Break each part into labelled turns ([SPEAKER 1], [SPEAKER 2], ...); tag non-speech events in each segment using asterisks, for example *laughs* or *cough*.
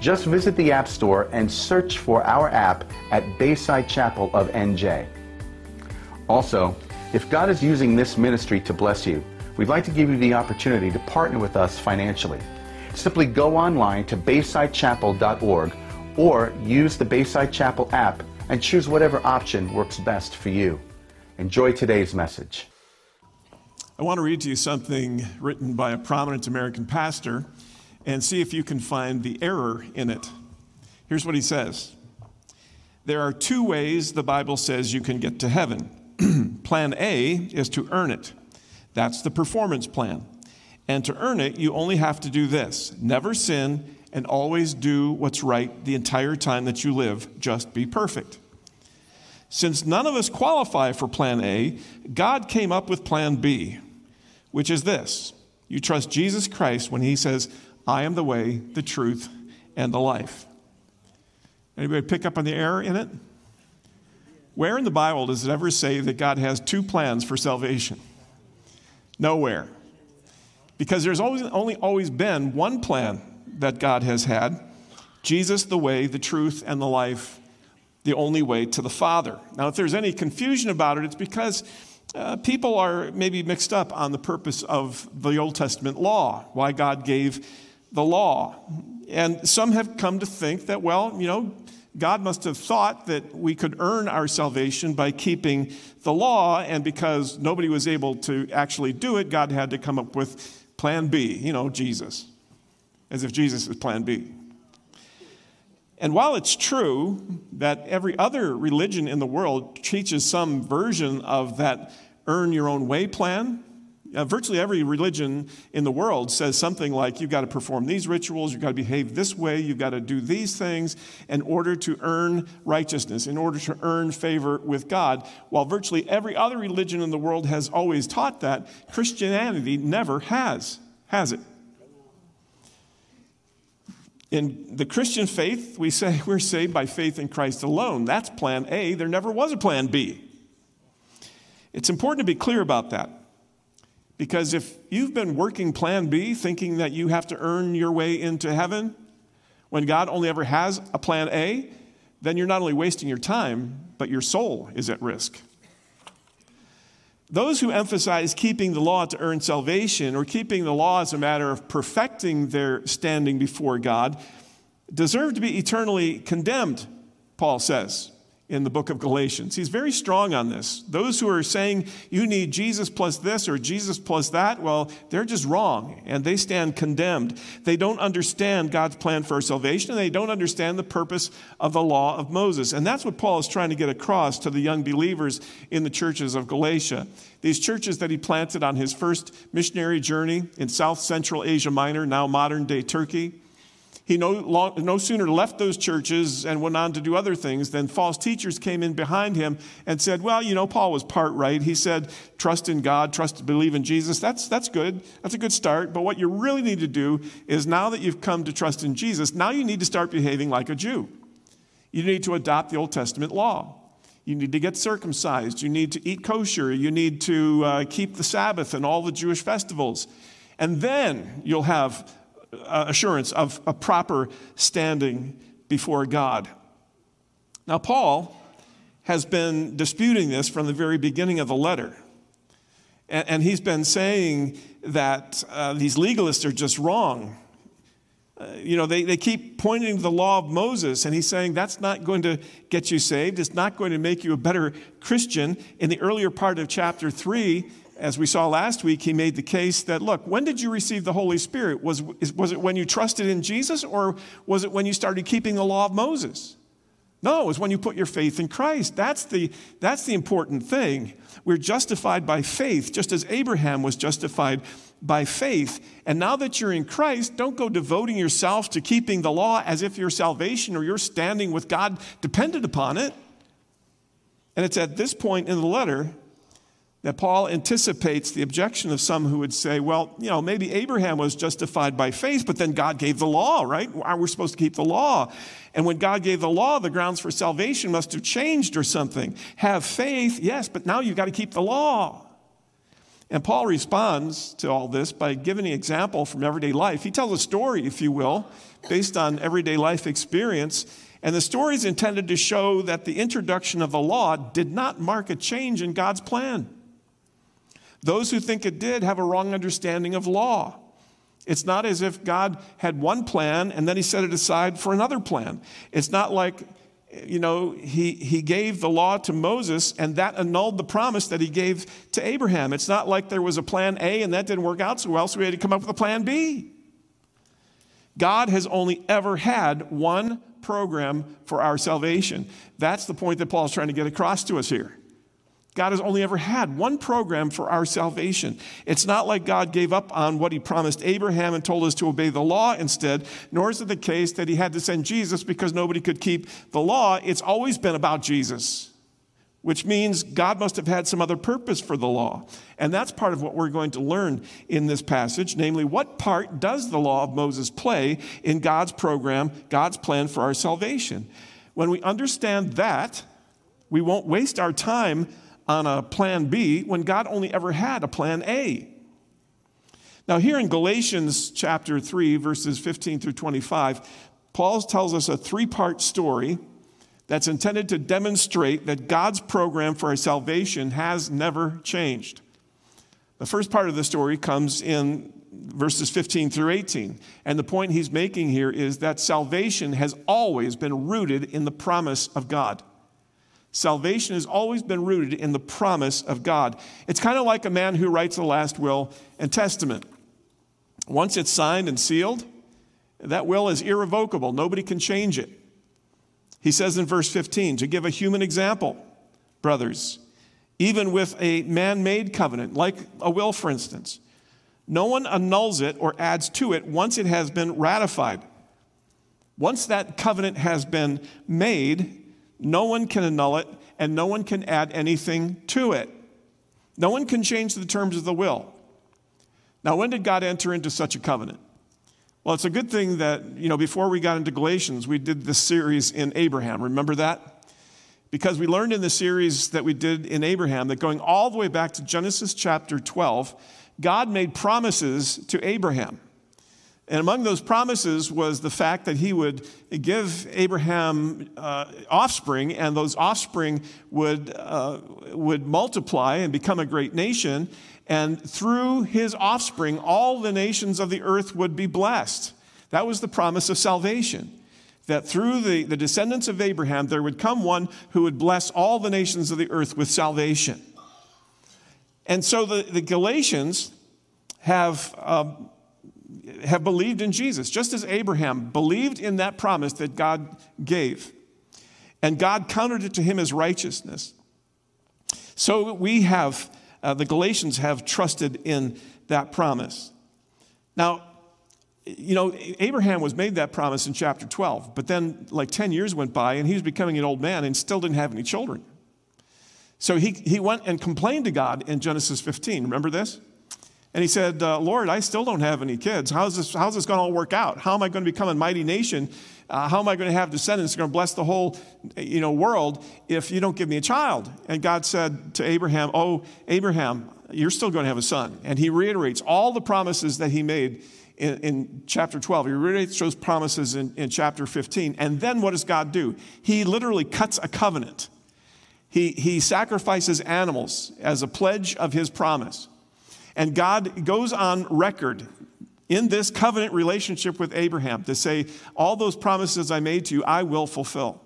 [SPEAKER 1] Just visit the App Store and search for our app at Bayside Chapel of NJ. Also, if God is using this ministry to bless you, we'd like to give you the opportunity to partner with us financially. Simply go online to baysidechapel.org or use the Bayside Chapel app and choose whatever option works best for you. Enjoy today's message.
[SPEAKER 2] I want to read to you something written by a prominent American pastor and see if you can find the error in it. Here's what he says There are two ways the Bible says you can get to heaven. *clears throat* plan A is to earn it, that's the performance plan. And to earn it, you only have to do this never sin and always do what's right the entire time that you live. Just be perfect. Since none of us qualify for plan A, God came up with plan B, which is this you trust Jesus Christ when he says, I am the way, the truth, and the life. Anybody pick up on the error in it? Where in the Bible does it ever say that God has two plans for salvation? Nowhere. Because there's always, only always been one plan that God has had Jesus, the way, the truth, and the life, the only way to the Father. Now, if there's any confusion about it, it's because uh, people are maybe mixed up on the purpose of the Old Testament law, why God gave the law. And some have come to think that, well, you know, God must have thought that we could earn our salvation by keeping the law, and because nobody was able to actually do it, God had to come up with plan B, you know, Jesus as if Jesus is plan B. And while it's true that every other religion in the world teaches some version of that earn your own way plan, uh, virtually every religion in the world says something like you've got to perform these rituals, you've got to behave this way, you've got to do these things in order to earn righteousness, in order to earn favor with God. While virtually every other religion in the world has always taught that, Christianity never has, has it? In the Christian faith, we say *laughs* we're saved by faith in Christ alone. That's plan A. There never was a plan B. It's important to be clear about that. Because if you've been working plan B, thinking that you have to earn your way into heaven, when God only ever has a plan A, then you're not only wasting your time, but your soul is at risk. Those who emphasize keeping the law to earn salvation or keeping the law as a matter of perfecting their standing before God deserve to be eternally condemned, Paul says in the book of Galatians. He's very strong on this. Those who are saying you need Jesus plus this or Jesus plus that, well, they're just wrong and they stand condemned. They don't understand God's plan for salvation and they don't understand the purpose of the law of Moses. And that's what Paul is trying to get across to the young believers in the churches of Galatia. These churches that he planted on his first missionary journey in South Central Asia Minor, now modern day Turkey. He no, long, no sooner left those churches and went on to do other things than false teachers came in behind him and said, Well, you know, Paul was part right. He said, Trust in God, trust, believe in Jesus. That's, that's good. That's a good start. But what you really need to do is now that you've come to trust in Jesus, now you need to start behaving like a Jew. You need to adopt the Old Testament law. You need to get circumcised. You need to eat kosher. You need to uh, keep the Sabbath and all the Jewish festivals. And then you'll have uh, assurance of a proper standing before God. Now, Paul has been disputing this from the very beginning of the letter. And, and he's been saying that uh, these legalists are just wrong. Uh, you know, they, they keep pointing to the law of Moses, and he's saying that's not going to get you saved. It's not going to make you a better Christian. In the earlier part of chapter 3, as we saw last week, he made the case that, look, when did you receive the Holy Spirit? Was, was it when you trusted in Jesus or was it when you started keeping the law of Moses? No, it was when you put your faith in Christ. That's the, that's the important thing. We're justified by faith, just as Abraham was justified by faith. And now that you're in Christ, don't go devoting yourself to keeping the law as if your salvation or your standing with God depended upon it. And it's at this point in the letter that Paul anticipates the objection of some who would say, well, you know, maybe Abraham was justified by faith, but then God gave the law, right? We're supposed to keep the law. And when God gave the law, the grounds for salvation must have changed or something. Have faith, yes, but now you've got to keep the law. And Paul responds to all this by giving an example from everyday life. He tells a story, if you will, based on everyday life experience. And the story is intended to show that the introduction of the law did not mark a change in God's plan. Those who think it did have a wrong understanding of law. It's not as if God had one plan and then he set it aside for another plan. It's not like, you know, he, he gave the law to Moses and that annulled the promise that he gave to Abraham. It's not like there was a plan A and that didn't work out so well, so we had to come up with a plan B. God has only ever had one program for our salvation. That's the point that Paul's trying to get across to us here. God has only ever had one program for our salvation. It's not like God gave up on what he promised Abraham and told us to obey the law instead, nor is it the case that he had to send Jesus because nobody could keep the law. It's always been about Jesus, which means God must have had some other purpose for the law. And that's part of what we're going to learn in this passage, namely, what part does the law of Moses play in God's program, God's plan for our salvation? When we understand that, we won't waste our time on a plan B when God only ever had a plan A. Now, here in Galatians chapter 3, verses 15 through 25, Paul tells us a three part story that's intended to demonstrate that God's program for our salvation has never changed. The first part of the story comes in verses 15 through 18. And the point he's making here is that salvation has always been rooted in the promise of God. Salvation has always been rooted in the promise of God. It's kind of like a man who writes a last will and testament. Once it's signed and sealed, that will is irrevocable. Nobody can change it. He says in verse 15, to give a human example, brothers, even with a man made covenant, like a will, for instance, no one annuls it or adds to it once it has been ratified. Once that covenant has been made, no one can annul it, and no one can add anything to it. No one can change the terms of the will. Now, when did God enter into such a covenant? Well, it's a good thing that, you know, before we got into Galatians, we did this series in Abraham. Remember that? Because we learned in the series that we did in Abraham that going all the way back to Genesis chapter 12, God made promises to Abraham. And among those promises was the fact that he would give Abraham uh, offspring, and those offspring would, uh, would multiply and become a great nation. And through his offspring, all the nations of the earth would be blessed. That was the promise of salvation. That through the, the descendants of Abraham, there would come one who would bless all the nations of the earth with salvation. And so the, the Galatians have. Um, have believed in Jesus, just as Abraham believed in that promise that God gave. And God counted it to him as righteousness. So we have, uh, the Galatians have trusted in that promise. Now, you know, Abraham was made that promise in chapter 12, but then like 10 years went by and he was becoming an old man and still didn't have any children. So he, he went and complained to God in Genesis 15. Remember this? And he said, uh, Lord, I still don't have any kids. How's this, how's this going to all work out? How am I going to become a mighty nation? Uh, how am I going to have descendants going to bless the whole you know, world if you don't give me a child? And God said to Abraham, Oh, Abraham, you're still going to have a son. And he reiterates all the promises that he made in, in chapter 12. He reiterates those promises in, in chapter 15. And then what does God do? He literally cuts a covenant. He, he sacrifices animals as a pledge of his promise. And God goes on record in this covenant relationship with Abraham to say, All those promises I made to you, I will fulfill.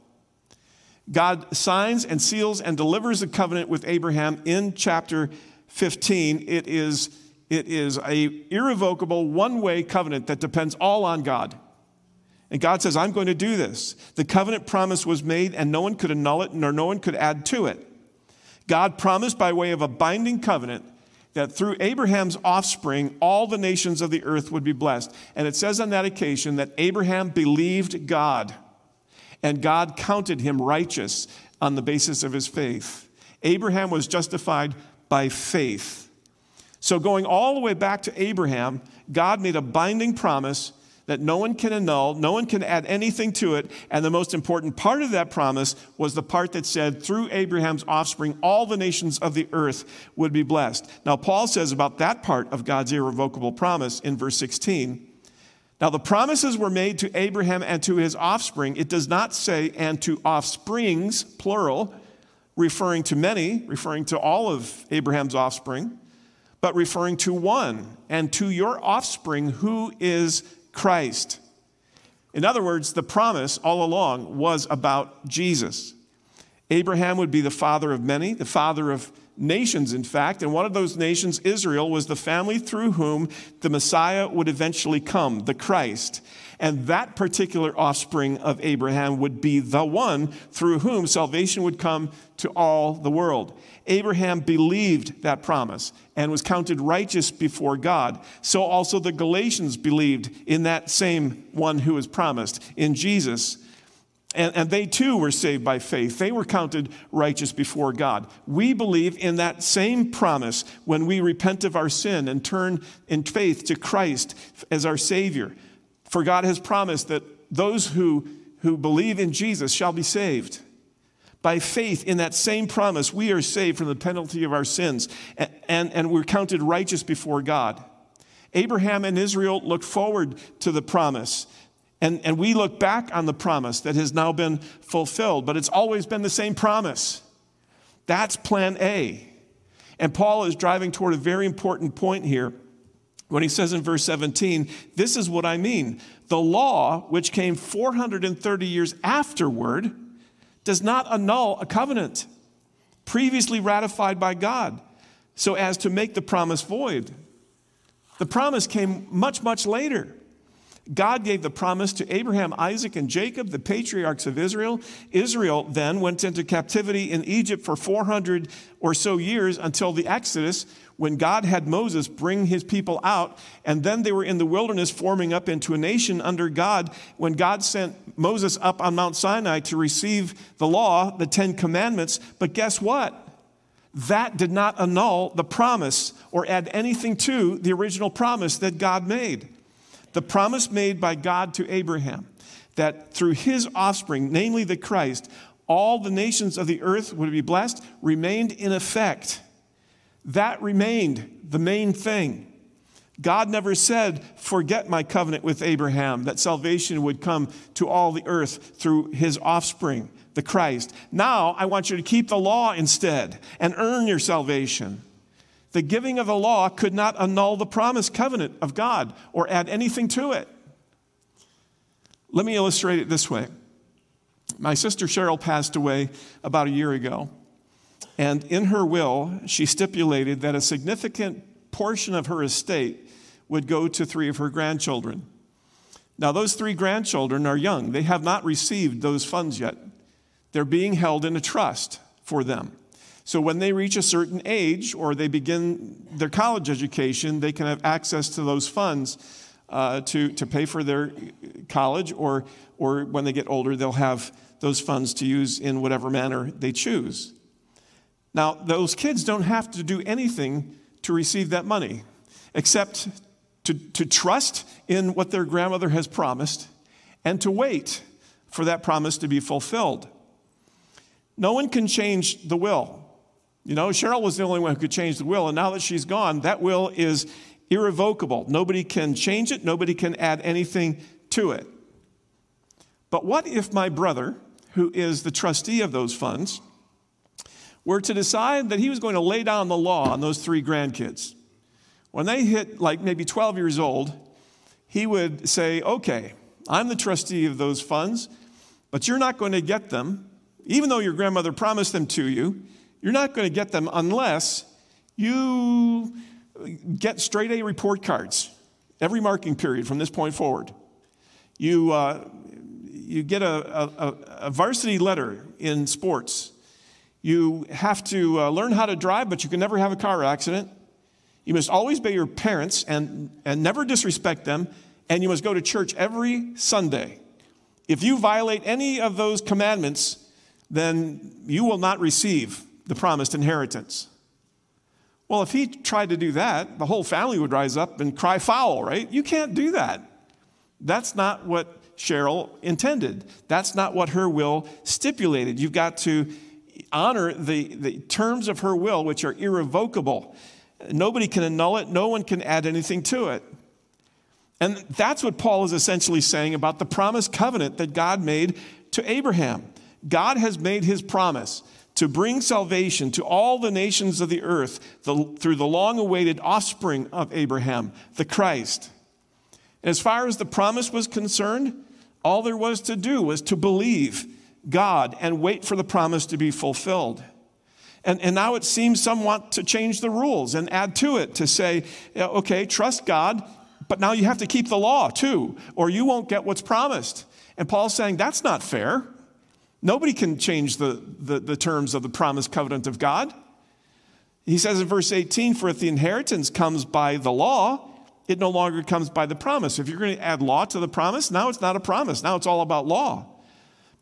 [SPEAKER 2] God signs and seals and delivers a covenant with Abraham in chapter 15. It is, it is a irrevocable one-way covenant that depends all on God. And God says, I'm going to do this. The covenant promise was made, and no one could annul it, nor no one could add to it. God promised by way of a binding covenant that through Abraham's offspring, all the nations of the earth would be blessed. And it says on that occasion that Abraham believed God, and God counted him righteous on the basis of his faith. Abraham was justified by faith. So, going all the way back to Abraham, God made a binding promise that no one can annul, no one can add anything to it. And the most important part of that promise was the part that said, through Abraham's offspring, all the nations of the earth would be blessed. Now, Paul says about that part of God's irrevocable promise in verse 16. Now, the promises were made to Abraham and to his offspring. It does not say, and to offsprings, plural, referring to many, referring to all of Abraham's offspring, but referring to one, and to your offspring, who is Christ. In other words, the promise all along was about Jesus. Abraham would be the father of many, the father of nations, in fact, and one of those nations, Israel, was the family through whom the Messiah would eventually come, the Christ. And that particular offspring of Abraham would be the one through whom salvation would come to all the world. Abraham believed that promise and was counted righteous before God. So also the Galatians believed in that same one who was promised, in Jesus. And, and, they too were saved by faith. They were counted righteous before God. We believe in that same promise when we repent of our sin and turn in faith to Christ as our Savior. For God has promised that those who, who believe in Jesus shall be saved. By faith in that same promise, we are saved from the penalty of our sins and, and, and we're counted righteous before God. Abraham and Israel looked forward to the promise. And, and we look back on the promise that has now been fulfilled, but it's always been the same promise. That's plan A. And Paul is driving toward a very important point here when he says in verse 17, This is what I mean. The law, which came 430 years afterward, does not annul a covenant previously ratified by God so as to make the promise void. The promise came much, much later. God gave the promise to Abraham, Isaac, and Jacob, the patriarchs of Israel. Israel then went into captivity in Egypt for 400 or so years until the Exodus, when God had Moses bring his people out. And then they were in the wilderness, forming up into a nation under God. When God sent Moses up on Mount Sinai to receive the law, the Ten Commandments. But guess what? That did not annul the promise or add anything to the original promise that God made. The promise made by God to Abraham that through his offspring, namely the Christ, all the nations of the earth would be blessed remained in effect. That remained the main thing. God never said, Forget my covenant with Abraham, that salvation would come to all the earth through his offspring, the Christ. Now I want you to keep the law instead and earn your salvation. The giving of the law could not annul the promised covenant of God or add anything to it. Let me illustrate it this way. My sister Cheryl passed away about a year ago, and in her will, she stipulated that a significant portion of her estate would go to three of her grandchildren. Now, those three grandchildren are young, they have not received those funds yet. They're being held in a trust for them. So when they reach a certain age or they begin their college education, they can have access to those funds uh, to, to pay for their college, or, or when they get older, they'll have those funds to use in whatever manner they choose. Now, those kids don't have to do anything to receive that money except to, to trust in what their grandmother has promised and to wait for that promise to be fulfilled. No one can change the will. You know, Cheryl was the only one who could change the will, and now that she's gone, that will is irrevocable. Nobody can change it, nobody can add anything to it. But what if my brother, who is the trustee of those funds, were to decide that he was going to lay down the law on those three grandkids? When they hit like maybe 12 years old, he would say, Okay, I'm the trustee of those funds, but you're not going to get them, even though your grandmother promised them to you. You're not going to get them unless you get straight A report cards every marking period from this point forward. You, uh, you get a, a, a, varsity letter in sports. You have to uh, learn how to drive, but you can never have a car accident. You must always obey your parents and, and never disrespect them, and you must go to church every Sunday. If you violate any of those commandments, then you will not receive the promised inheritance. Well, if he tried to do that, the whole family would rise up and cry foul, right? You can't do that. That's not what Cheryl intended. That's not what her will stipulated. You've got to honor the, the terms of her will, which are irrevocable. Nobody can annul it, no one can add anything to it. And that's what Paul is essentially saying about the promised covenant that God made to Abraham. God has made his promise to bring salvation to all the nations of the earth the, through the long awaited offspring of Abraham, the Christ. And as far as the promise was concerned, all there was to do was to believe God and wait for the promise to be fulfilled. And, and now it seems some want to change the rules and add to it to say, okay, trust God, but now you have to keep the law too, or you won't get what's promised. And Paul's saying that's not fair. Nobody can change the, the, the terms of the promised covenant of God. He says in verse 18, For if the inheritance comes by the law, it no longer comes by the promise. If you're going to add law to the promise, now it's not a promise. Now it's all about law.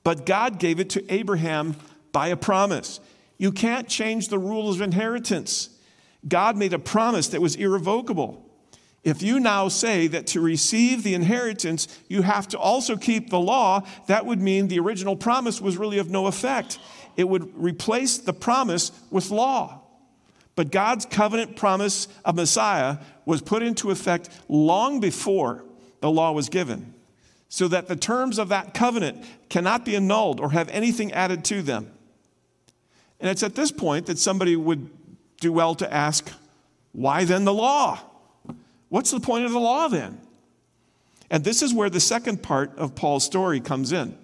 [SPEAKER 2] But God gave it to Abraham by a promise. You can't change the rules of inheritance. God made a promise that was irrevocable. If you now say that to receive the inheritance, you have to also keep the law, that would mean the original promise was really of no effect. It would replace the promise with law. But God's covenant promise of Messiah was put into effect long before the law was given, so that the terms of that covenant cannot be annulled or have anything added to them. And it's at this point that somebody would do well to ask, why then the law? What's the point of the law then? And this is where the second part of Paul's story comes in.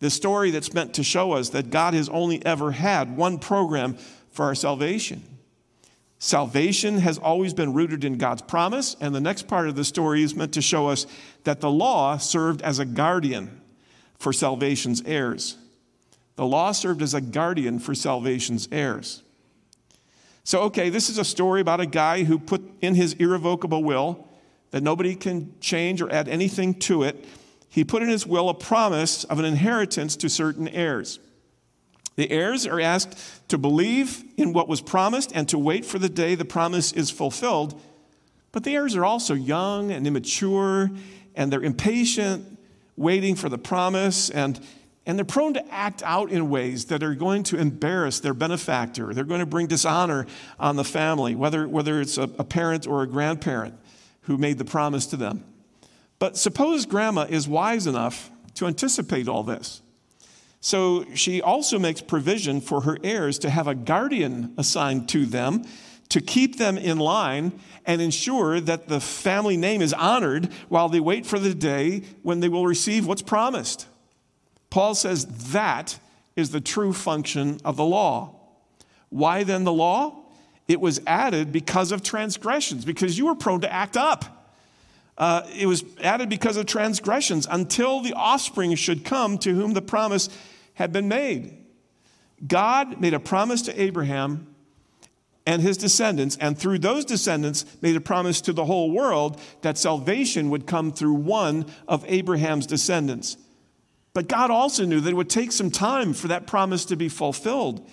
[SPEAKER 2] The story that's meant to show us that God has only ever had one program for our salvation. Salvation has always been rooted in God's promise, and the next part of the story is meant to show us that the law served as a guardian for salvation's heirs. The law served as a guardian for salvation's heirs. So, okay, this is a story about a guy who put in his irrevocable will that nobody can change or add anything to it. He put in his will a promise of an inheritance to certain heirs. The heirs are asked to believe in what was promised and to wait for the day the promise is fulfilled. But the heirs are also young and immature, and they're impatient, waiting for the promise. And and they're prone to act out in ways that are going to embarrass their benefactor. They're going to bring dishonor on the family, whether, whether it's a, a parent or a grandparent who made the promise to them. But suppose grandma is wise enough to anticipate all this. So she also makes provision for her heirs to have a guardian assigned to them to keep them in line and ensure that the family name is honored while they wait for the day when they will receive what's promised. Paul says that is the true function of the law. Why then the law? It was added because of transgressions, because you were prone to act up. Uh, it was added because of transgressions until the offspring should come to whom the promise had been made. God made a promise to Abraham and his descendants, and through those descendants, made a promise to the whole world that salvation would come through one of Abraham's descendants. But God also knew that it would take some time for that promise to be fulfilled.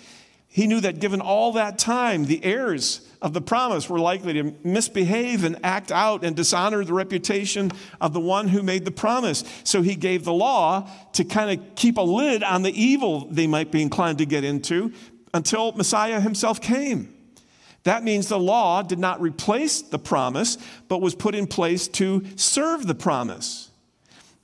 [SPEAKER 2] He knew that given all that time, the heirs of the promise were likely to misbehave and act out and dishonor the reputation of the one who made the promise. So he gave the law to kind of keep a lid on the evil they might be inclined to get into until Messiah himself came. That means the law did not replace the promise, but was put in place to serve the promise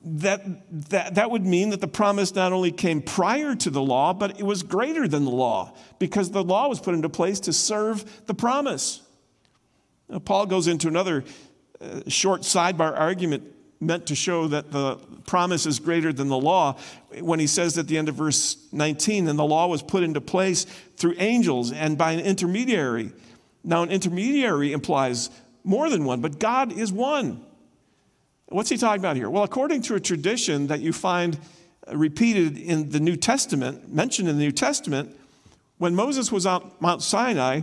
[SPEAKER 2] that, that, that would mean that the promise not only came prior to the law, but it was greater than the law because the law was put into place to serve the promise. Now, Paul goes into another uh, short sidebar argument meant to show that the promise is greater than the law when he says at the end of verse 19, and the law was put into place through angels and by an intermediary. Now, an intermediary implies more than one, but God is one. What's he talking about here? Well, according to a tradition that you find repeated in the New Testament, mentioned in the New Testament, when Moses was on Mount Sinai,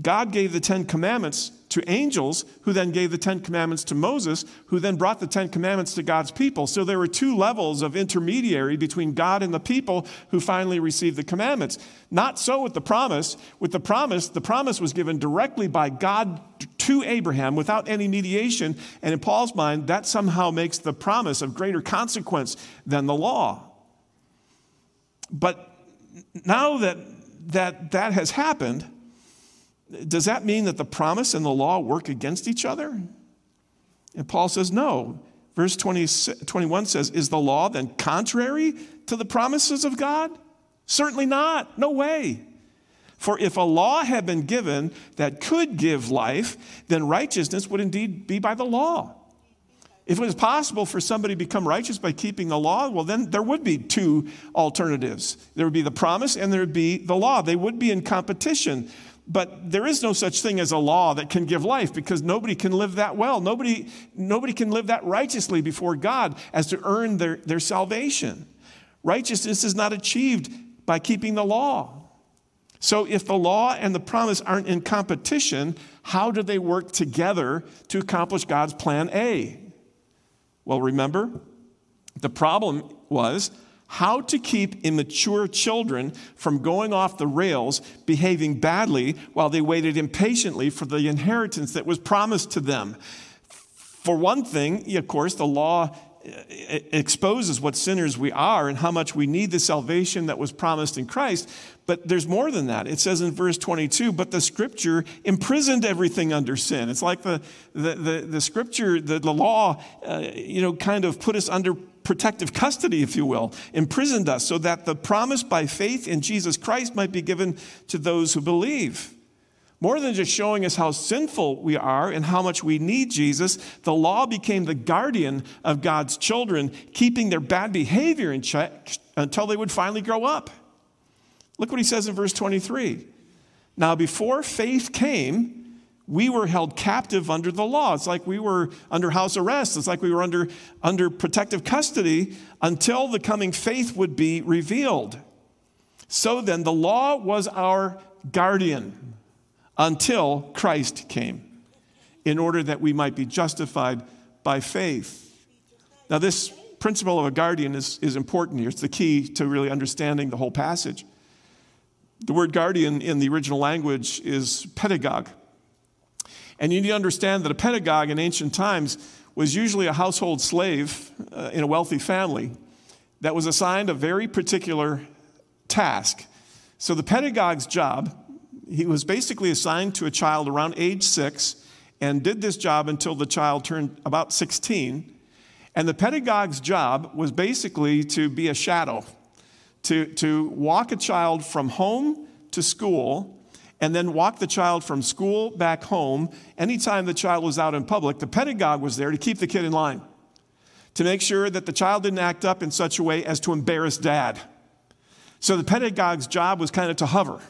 [SPEAKER 2] God gave the Ten Commandments to angels, who then gave the Ten Commandments to Moses, who then brought the Ten Commandments to God's people. So there were two levels of intermediary between God and the people who finally received the commandments. Not so with the promise. With the promise, the promise was given directly by God to Abraham without any mediation. And in Paul's mind, that somehow makes the promise of greater consequence than the law. But now that that, that has happened, does that mean that the promise and the law work against each other? And Paul says, no. Verse 20, 21 says, Is the law then contrary to the promises of God? Certainly not. No way. For if a law had been given that could give life, then righteousness would indeed be by the law. If it was possible for somebody to become righteous by keeping the law, well, then there would be two alternatives. There would be the promise and there would be the law. They would be in competition. But there is no such thing as a law that can give life because nobody can live that well. Nobody, nobody can live that righteously before God as to earn their, their salvation. Righteousness is not achieved by keeping the law. So, if the law and the promise aren't in competition, how do they work together to accomplish God's plan A? Well, remember, the problem was how to keep immature children from going off the rails, behaving badly while they waited impatiently for the inheritance that was promised to them. For one thing, of course, the law uh, exposes what sinners we are and how much we need the salvation that was promised in Christ. But there's more than that. It says in verse 22, but the scripture imprisoned everything under sin. It's like the, the, the, the scripture, the, the law, uh, you know, kind of put us under protective custody, if you will, imprisoned us so that the promise by faith in Jesus Christ might be given to those who believe. More than just showing us how sinful we are and how much we need Jesus, the law became the guardian of God's children, keeping their bad behavior in check until they would finally grow up. Look what he says in verse 23. Now, before faith came, we were held captive under the law. It's like we were under house arrest. It's like we were under, under protective custody until the coming faith would be revealed. So then, the law was our guardian until Christ came, in order that we might be justified by faith. Now, this principle of a guardian is, is important here. It's the key to really understanding the whole passage. The word guardian in the original language is pedagogue. And you need to understand that a pedagogue in ancient times was usually a household slave uh, in a wealthy family that was assigned a very particular task. So the pedagogue's job he was basically assigned to a child around age six and did this job until the child turned about 16. And the pedagogue's job was basically to be a shadow, to, to walk a child from home to school and then walk the child from school back home. Anytime the child was out in public, the pedagogue was there to keep the kid in line, to make sure that the child didn't act up in such a way as to embarrass dad. So the pedagogue's job was kind of to hover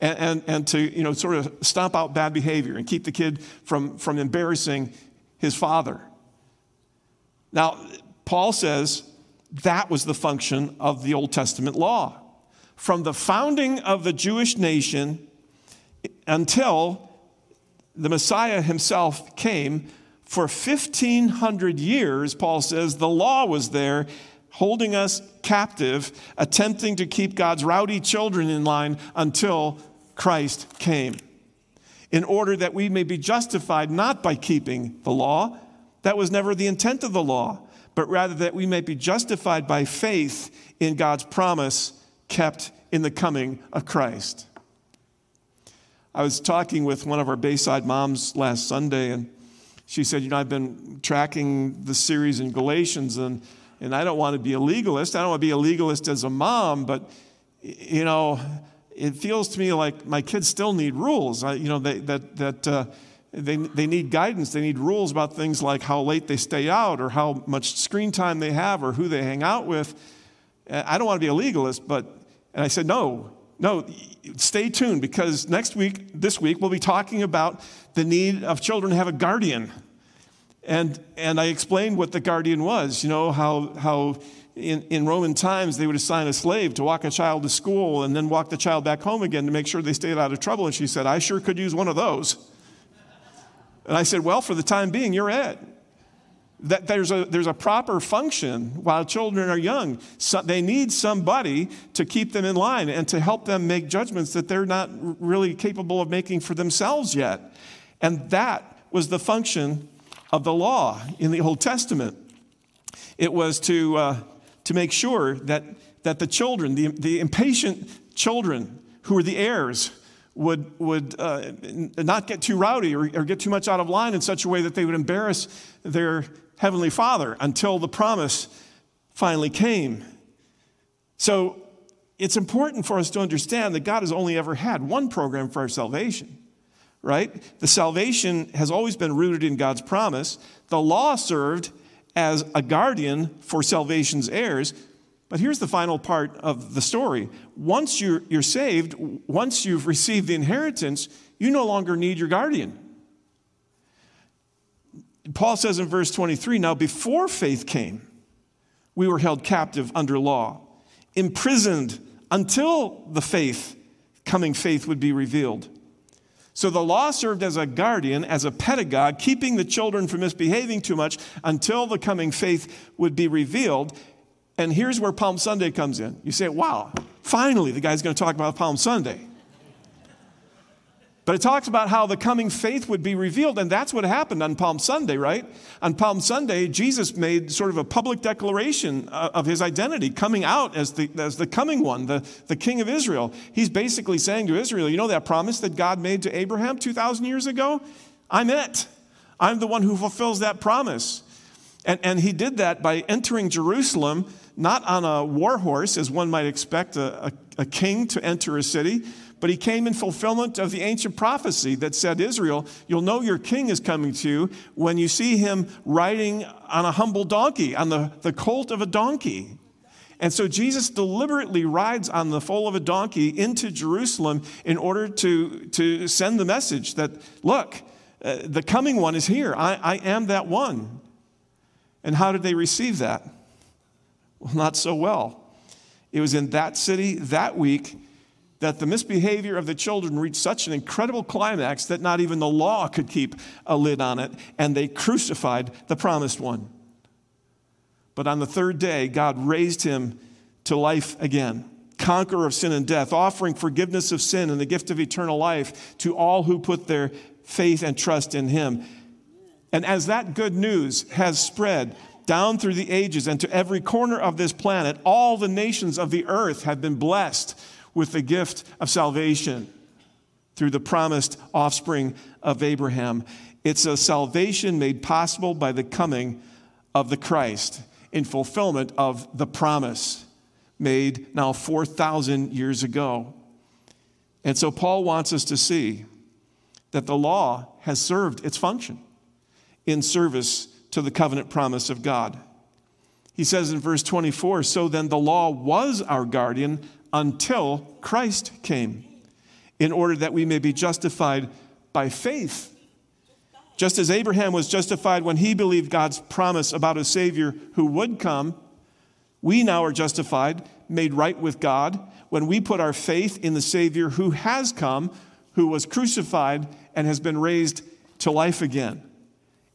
[SPEAKER 2] and, and, and to you know, sort of stomp out bad behavior and keep the kid from, from embarrassing his father. Now, Paul says that was the function of the Old Testament law. From the founding of the Jewish nation until the Messiah himself came, for 1,500 years, Paul says, the law was there holding us captive, attempting to keep God's rowdy children in line until Christ came. In order that we may be justified not by keeping the law, that was never the intent of the law, but rather that we may be justified by faith in God's promise kept in the coming of Christ. I was talking with one of our Bayside moms last Sunday, and she said, You know, I've been tracking the series in Galatians, and and I don't want to be a legalist. I don't want to be a legalist as a mom, but, you know, it feels to me like my kids still need rules. I, you know, they, that, that uh, they, they need guidance. They need rules about things like how late they stay out or how much screen time they have or who they hang out with. I don't want to be a legalist, but, and I said, no, no, stay tuned because next week, this week, we'll be talking about the need of children to have a guardian. And, and I explained what the guardian was, you know, how, how in, in Roman times they would assign a slave to walk a child to school and then walk the child back home again to make sure they stayed out of trouble. And she said, I sure could use one of those. And I said, Well, for the time being, you're it. That there's a, there's a proper function while children are young. So they need somebody to keep them in line and to help them make judgments that they're not really capable of making for themselves yet. And that was the function of the law in the Old Testament. It was to, uh, to make sure that, that the children, the, the impatient children who were the heirs, would, would uh, not get too rowdy or, or get too much out of line in such a way that they would embarrass their heavenly father until the promise finally came. So it's important for us to understand that God has only ever had one program for our salvation right? The salvation has always been rooted in God's promise. The law served as a guardian for salvation's heirs. But here's the final part of the story. Once you're, you're saved, once you've received the inheritance, you no longer need your guardian. Paul says in verse 23 Now, before faith came, we were held captive under law, imprisoned until the faith, coming faith, would be revealed. So the law served as a guardian, as a pedagogue, keeping the children from misbehaving too much until the coming faith would be revealed. And here's where Palm Sunday comes in. You say, wow, finally the guy's going to talk about Palm Sunday. But it talks about how the coming faith would be revealed, and that's what happened on Palm Sunday, right? On Palm Sunday, Jesus made sort of a public declaration uh, of his identity, coming out as the, as the coming one, the, the king of Israel. He's basically saying to Israel, you know that promise that God made to Abraham 2,000 years ago? I'm it. I'm the one who fulfills that promise. And, and he did that by entering Jerusalem, not on a war horse, as one might expect a, a, a king to enter a city but he came in fulfillment of the ancient prophecy that said, Israel, you'll know your king is coming to you when you see him riding on a humble donkey, on the, the colt of a donkey. And so Jesus deliberately rides on the foal of a donkey into Jerusalem in order to, to send the message that, look, uh, the coming one is here. I, I am that one. And how did they receive that? Well, not so well. It was in that city that week that the misbehavior of the children reached such an incredible climax that not even the law could keep a lid on it, and they crucified the promised one. But on the third day, God raised him to life again, conqueror of sin and death, offering forgiveness of sin and the gift of eternal life to all who put their faith and trust in him. And as that good news has spread, down through the ages and to every corner of this planet, all the nations of the earth have been blessed with the gift of salvation through the promised offspring of Abraham. It's a salvation made possible by the coming of the Christ in fulfillment of the promise made now 4,000 years ago. And so Paul wants us to see that the law has served its function in service to the covenant promise of God. He says in verse 24, So then the law was our guardian until Christ came, in order that we may be justified by faith. Just as Abraham was justified when he believed God's promise about a Savior who would come, we now are justified, made right with God, when we put our faith in the Savior who has come, who was crucified and has been raised to life again.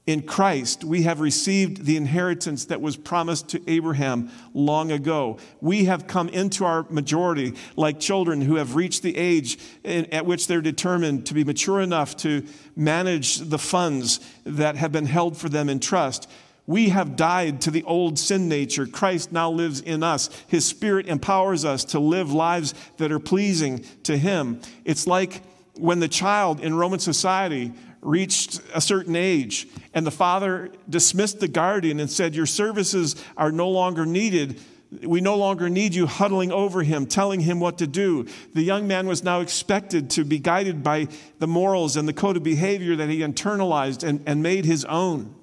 [SPEAKER 2] In Christ, we have received the inheritance that was promised to Abraham long ago. We have come into our majority like children who have reached the age at which they're determined to be mature enough to manage the funds that have been held for them in trust. We have died to the old sin nature. Christ now lives in us. His Spirit empowers us to live lives that are pleasing to Him. It's like when the child in Roman society reached a certain age, and the father dismissed the guardian and said, Your services are no longer needed. We no longer need you huddling over him, telling him what to do. The young man was now expected to be guided by the morals and the code of behavior that he internalized and, and made his own.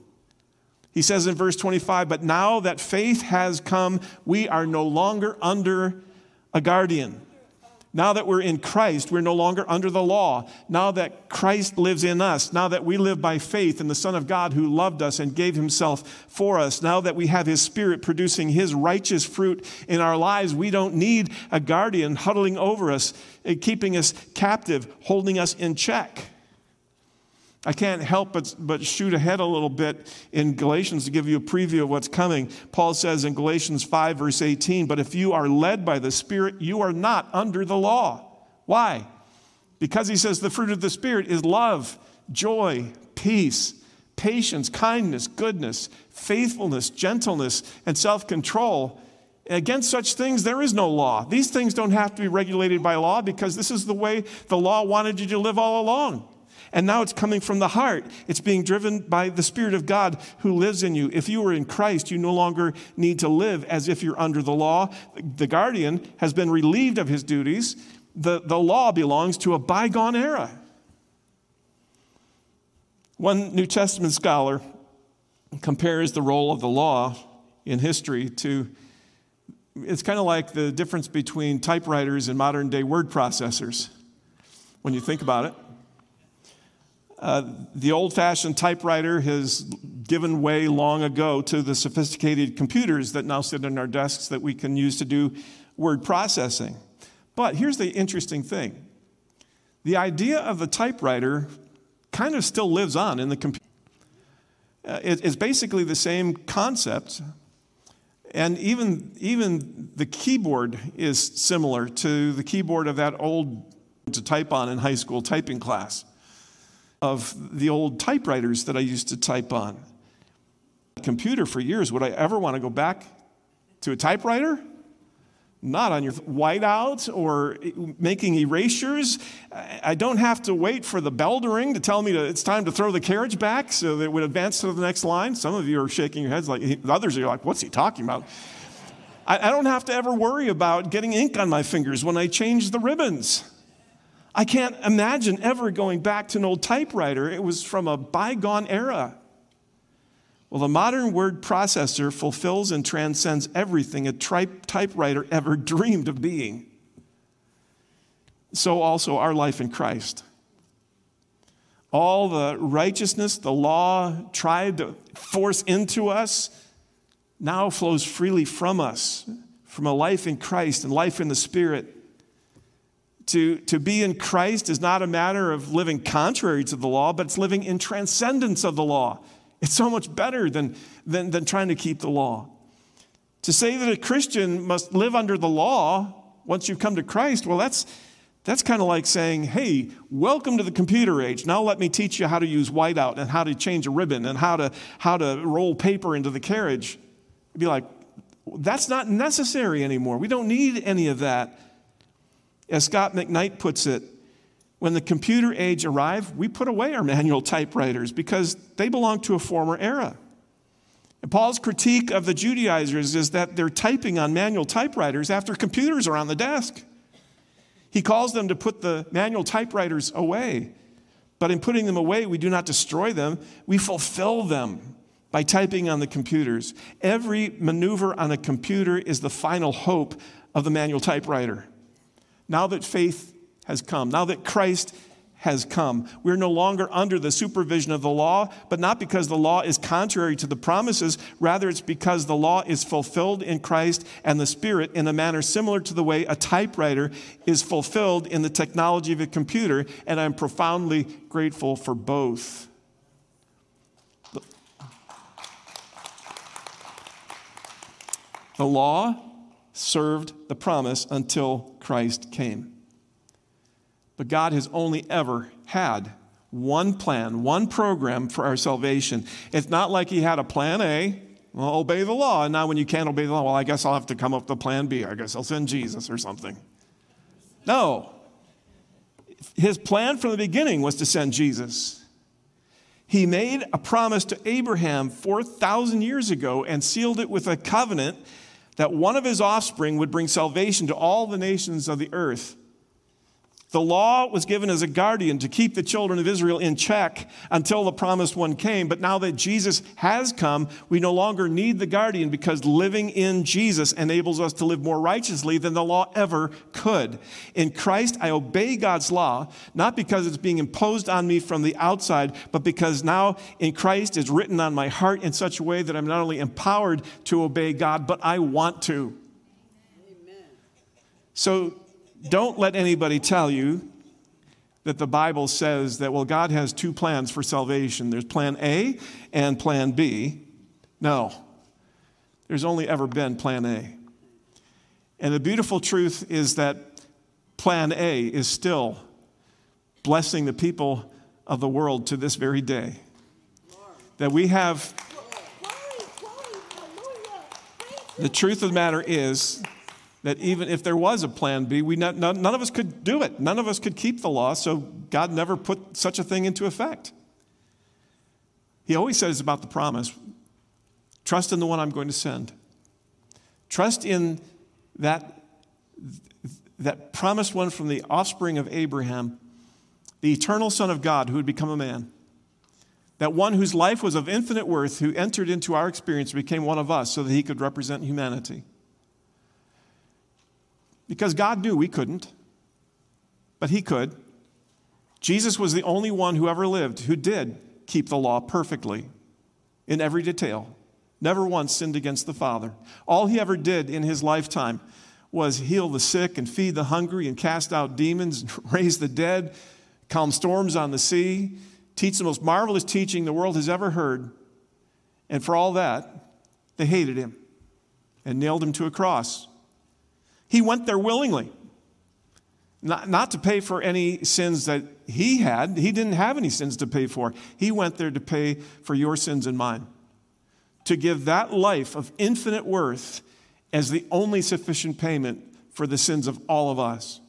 [SPEAKER 2] He says in verse 25, But now that faith has come, we are no longer under a guardian. Now that we're in Christ, we're no longer under the law. Now that Christ lives in us, now that we live by faith in the Son of God who loved us and gave himself for us, now that we have his Spirit producing his righteous fruit in our lives, we don't need a guardian huddling over us, eh, keeping us captive, holding us in check. I can't help but, but shoot ahead a little bit in Galatians to give you a preview of what's coming. Paul says in Galatians 5, verse 18, But if you are led by the Spirit, you are not under the law. Why? Because he says the fruit of the Spirit is love, joy, peace, patience, kindness, goodness, faithfulness, gentleness, and self control. Against such things, there is no law. These things don't have to be regulated by law because this is the way the law wanted you to live all along. And now it's coming from the heart. It's being driven by the Spirit of God who lives in you. If you are in Christ, you no longer need to live as if you're under the law. The guardian has been relieved of his duties. The, the law belongs to a bygone era. One New Testament scholar compares the role of the law in history to it's kind of like the difference between typewriters and modern day word processors when you think about it. Uh, the old fashioned typewriter has given way long ago to the sophisticated computers that now sit on our desks that we can use to do word processing. But here's the interesting thing the idea of the typewriter kind of still lives on in the computer. Uh, it, it's basically the same concept. And even, even the keyboard is similar to the keyboard of that old to type on in high school typing class of the old typewriters that I used to type on. a Computer for years. Would I ever want to go back to a typewriter? Not on your whiteout or making erasures. I don't have to wait for the bell to ring to tell me to, it's time to throw the carriage back so that it would advance to the next line. Some of you are shaking your heads like others are like, what's he talking about? I, I don't have to ever worry about getting ink on my fingers when I change the ribbons. I can't imagine ever going back to an old typewriter. It was from a bygone era. Well, the modern word processor fulfills and transcends everything a typewriter ever *laughs* dreamed of being. So, also, our life in Christ. All the righteousness the law tried to force into us now flows freely from us, from a life in Christ and life in the Spirit. To, to be in Christ is not a matter of living contrary to the law, but it's living in transcendence of the law. It's so much better than, than, than trying to keep the law. To say that a Christian must live under the law once you've come to Christ, well, that's, that's kind of like saying, hey, welcome to the computer age. Now let me teach you how to use whiteout and how to change a ribbon and how to, how to roll paper into the carriage. You'd be like, that's not necessary anymore. We don't need any of that. As Scot McKnight puts it, when the computer age arrived, we put away our manual typewriters because they belong to a former era. And Paul's critique of the Judaizers is that they're typing on manual typewriters after computers are on the desk. He calls them to put the manual typewriters away. But in putting them away, we do not destroy them, we fulfill them by typing on the computers. Every maneuver on a computer is the final hope of the manual typewriter. Now that faith has come, now that Christ has come, we're no longer under the supervision of the law, but not because the law is contrary to the promises. Rather, it's because the law is fulfilled in Christ and the Spirit in a manner similar to the way a typewriter is fulfilled in the technology of a computer. And I'm profoundly grateful for both. The law served the promise until Christ came. But God has only ever had one plan, one program for our salvation. It's not like He had a plan A, well, obey the law. And now, when you can't obey the law, well, I guess I'll have to come up with a plan B. I guess I'll send Jesus or something. No. His plan from the beginning was to send Jesus. He made a promise to Abraham 4,000 years ago and sealed it with a covenant that one of his offspring would bring salvation to all the nations of the earth. The law was given as a guardian to keep the children of Israel in check until the promised one came. But now that Jesus has come, we no longer need the guardian because living in Jesus enables us to live more righteously than the law ever could. In Christ, I obey God's law, not because it's being imposed on me from the outside, but because now in Christ it's written on my heart in such a way that I'm not only empowered to obey God, but I want to. Amen. So don't let anybody tell you that the Bible says that, well, God has two plans for salvation there's plan A and plan B. No, there's only ever been plan A. And the beautiful truth is that plan A is still blessing the people of the world to this very day. That we have. The truth of the matter is that even if there was a plan B, we not, none, none of us could do it. None of us could keep the law, so God never put such a thing into effect. He always says about the promise trust in the one I'm going to send. Trust in that, that promised one from the offspring of Abraham, the eternal Son of God who would become a man. That one whose life was of infinite worth, who entered into our experience, became one of us so that he could represent humanity. Because God knew we couldn't, but he could. Jesus was the only one who ever lived who did keep the law perfectly in every detail. Never once sinned against the Father. All he ever did in his lifetime was heal the sick and feed the hungry and cast out demons, and *laughs* raise the dead, calm storms on the sea, teach the most marvelous teaching the world has ever heard. And for all that, they hated him and nailed him to a cross. He went there willingly. Not, not to pay for any sins that he had. He didn't have any sins to pay for. He went there to pay for your sins and mine. To give that life of infinite worth as the only sufficient payment for the sins of all of us.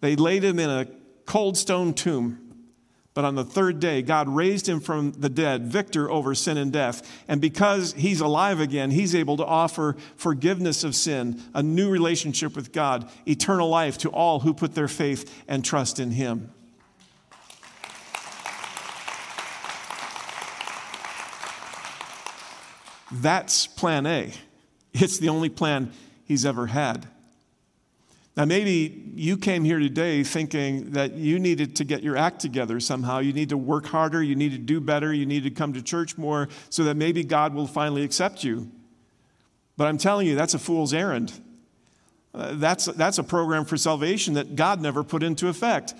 [SPEAKER 2] They laid him in a cold stone tomb. But on the third day, God raised him from the dead, victor over sin and death. And because he's alive again, he's able to offer forgiveness of sin, a new relationship with God, eternal life to all who put their faith and trust in him. That's plan A. It's the only plan he's ever had. Now, maybe you came here today thinking that you needed to get your act together somehow. You need to work harder, you need to do better, you need to come to church more so that maybe God will finally accept you. But I'm telling you, that's a fool's errand. Uh, that's, that's a program for salvation that God never put into effect.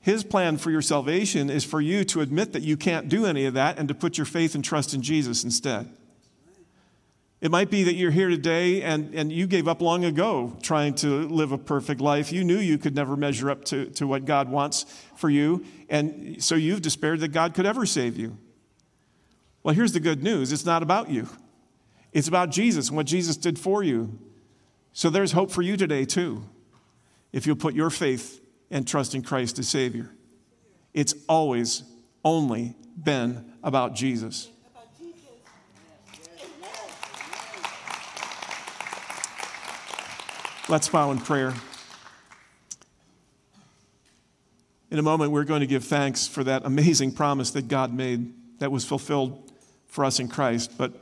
[SPEAKER 2] His plan for your salvation is for you to admit that you can't do any of that and to put your faith and trust in Jesus instead. It might be that you're here today and, and you gave up long ago trying to live a perfect life. You knew you could never measure up to, to what God wants for you, and so you've despaired that God could ever save you. Well, here's the good news it's not about you, it's about Jesus and what Jesus did for you. So there's hope for you today, too, if you'll put your faith and trust in Christ as Savior. It's always only been about Jesus. Let's bow in prayer. In a moment, we're going to give thanks for that amazing promise that God made that was fulfilled for us in Christ. But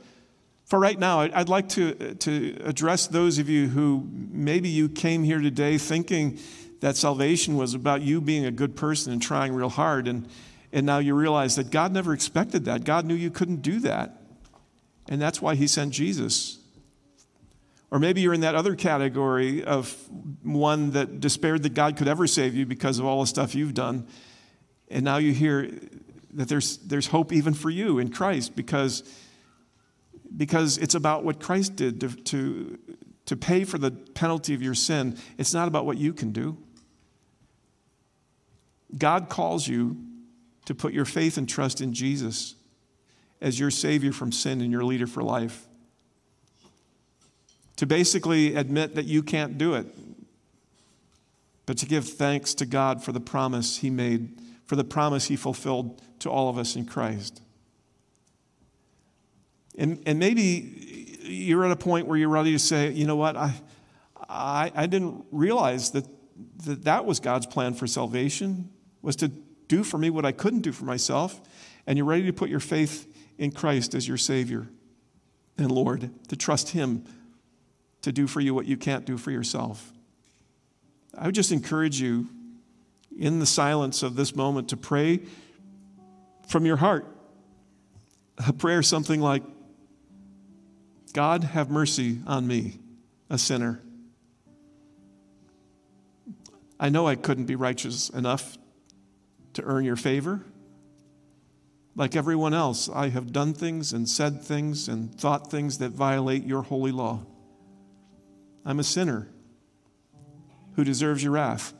[SPEAKER 2] for right now, I'd like to, to address those of you who maybe you came here today thinking that salvation was about you being a good person and trying real hard, and, and now you realize that God never expected that. God knew you couldn't do that. And that's why He sent Jesus or maybe you're in that other category of one that despaired that God could ever save you because of all the stuff you've done. And now you hear that there's, there's hope even for you in Christ because, because it's about what Christ did to, to, to pay for the penalty of your sin. It's not about what you can do. God calls you to put your faith and trust in Jesus as your Savior from sin and your leader for life to basically admit that you can't do it, but to give thanks to God for the promise He made, for the promise He fulfilled to all of us in Christ. And, and maybe you're at a point where you're ready to say, you know what, I, I, I didn't realize that, that that was God's plan for salvation, was to do for me what I couldn't do for myself. And you're ready to put your faith in Christ as your Savior and Lord, to trust Him to do for you what you can't do for yourself. I would just encourage you in the silence of this moment to pray from your heart. A prayer something like, God, have mercy on me, a sinner. I know I couldn't be righteous enough to earn your favor. Like everyone else, I have done things and said things and thought things that violate your holy law. I'm a sinner who deserves your wrath.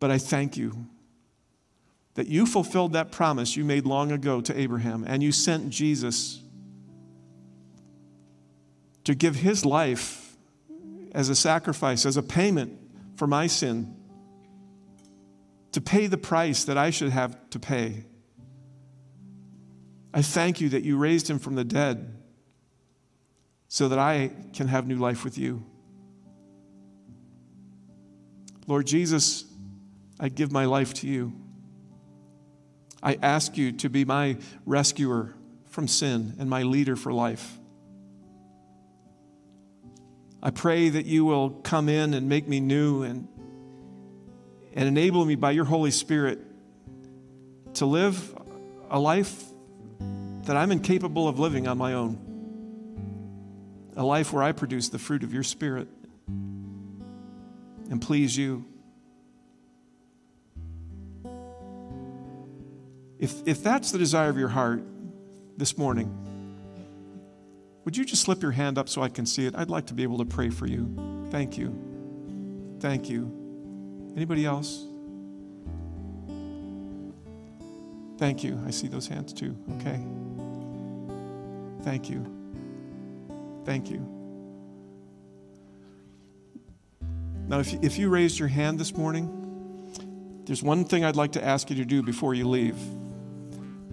[SPEAKER 2] But I thank you that you fulfilled that promise you made long ago to Abraham, and you sent Jesus to give his life as a sacrifice, as a payment for my sin, to pay the price that I should have to pay. I thank you that you raised him from the dead so that I can have new life with you. Lord Jesus, I give my life to you. I ask you to be my rescuer from sin and my leader for life. I pray that you will come in and make me new and, and enable me by your Holy Spirit to live a life that I'm incapable of living on my own. A life where I produce the fruit of your Spirit and please you. If, if that's the desire of your heart this morning, would you just slip your hand up so I can see it? I'd like to be able to pray for you. Thank you. Thank you. Anybody else? Thank you. I see those hands too. Okay. Thank you. Thank you. Now, if, if you raised your hand this morning, there's one thing I'd like to ask you to do before you leave.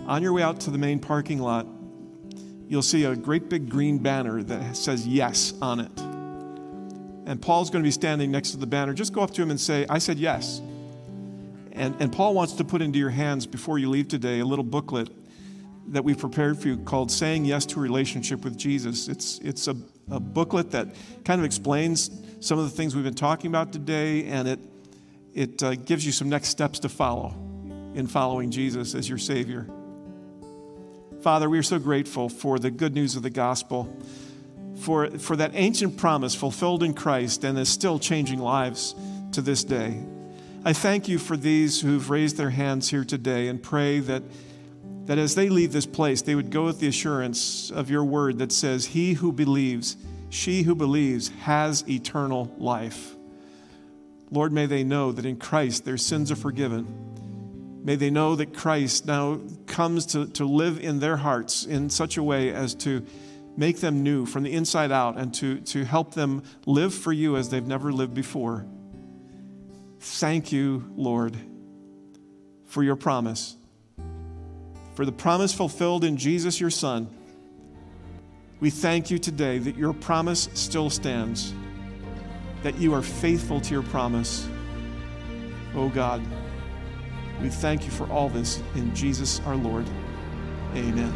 [SPEAKER 2] On your way out to the main parking lot, you'll see a great big green banner that says yes on it. And Paul's going to be standing next to the banner. Just go up to him and say, I said yes. And, and Paul wants to put into your hands before you leave today a little booklet that we've prepared for you called Saying Yes to a Relationship with Jesus. It's, it's a, a booklet that kind of explains some of the things we've been talking about today, and it, it uh, gives you some next steps to follow in following Jesus as your Savior. Father, we are so grateful for the good news of the gospel, for, for that ancient promise fulfilled in Christ and is still changing lives to this day. I thank you for these who've raised their hands here today and pray that, that as they leave this place, they would go with the assurance of your word that says, He who believes, she who believes, has eternal life. Lord, may they know that in Christ their sins are forgiven May they know that Christ now comes to, to live in their hearts in such a way as to make them new from the inside out and to, to help them live for you as they've never lived before. Thank you, Lord, for your promise, for the promise fulfilled in Jesus, your Son. We thank you today that your promise still stands, that you are faithful to your promise. Oh God. We thank you for all this in Jesus our Lord. Amen.